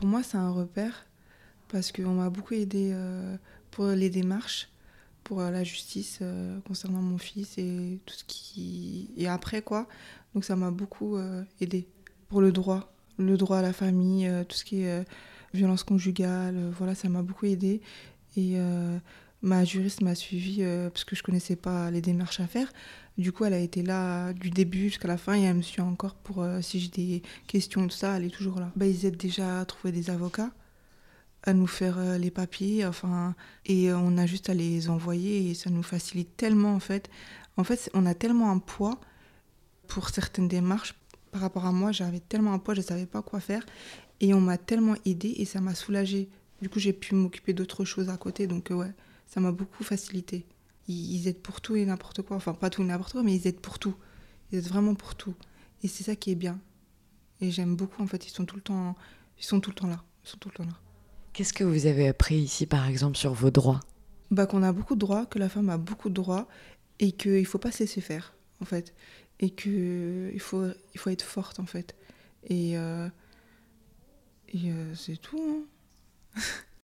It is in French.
pour moi, c'est un repère parce qu'on m'a beaucoup aidé euh, pour les démarches, pour euh, la justice euh, concernant mon fils et tout ce qui. Et après, quoi. Donc, ça m'a beaucoup aidé pour le droit, le droit à la famille, tout ce qui est violence conjugale, voilà, ça m'a beaucoup aidé. Et ma juriste m'a suivi parce que je connaissais pas les démarches à faire. Du coup, elle a été là du début jusqu'à la fin et elle me suit encore pour si j'ai des questions, tout ça, elle est toujours là. Bah, ils aident déjà à trouver des avocats à nous faire euh, les papiers, enfin, et on a juste à les envoyer et ça nous facilite tellement en fait. En fait, on a tellement un poids pour certaines démarches. Par rapport à moi, j'avais tellement un poids, je ne savais pas quoi faire et on m'a tellement aidé et ça m'a soulagé. Du coup, j'ai pu m'occuper d'autres choses à côté, donc euh, ouais, ça m'a beaucoup facilité. Ils, ils, aident pour tout et n'importe quoi, enfin pas tout et n'importe quoi, mais ils aident pour tout. Ils aident vraiment pour tout. Et c'est ça qui est bien. Et j'aime beaucoup en fait, ils sont tout le temps, ils sont tout le temps là, ils sont tout le temps là. Qu'est-ce que vous avez appris ici, par exemple, sur vos droits? Bah, Qu'on a beaucoup de droits, que la femme a beaucoup de droits et qu'il ne faut pas se laisser faire, en fait. Et qu'il faut, il faut être forte, en fait. Et, euh, et euh, c'est tout. Hein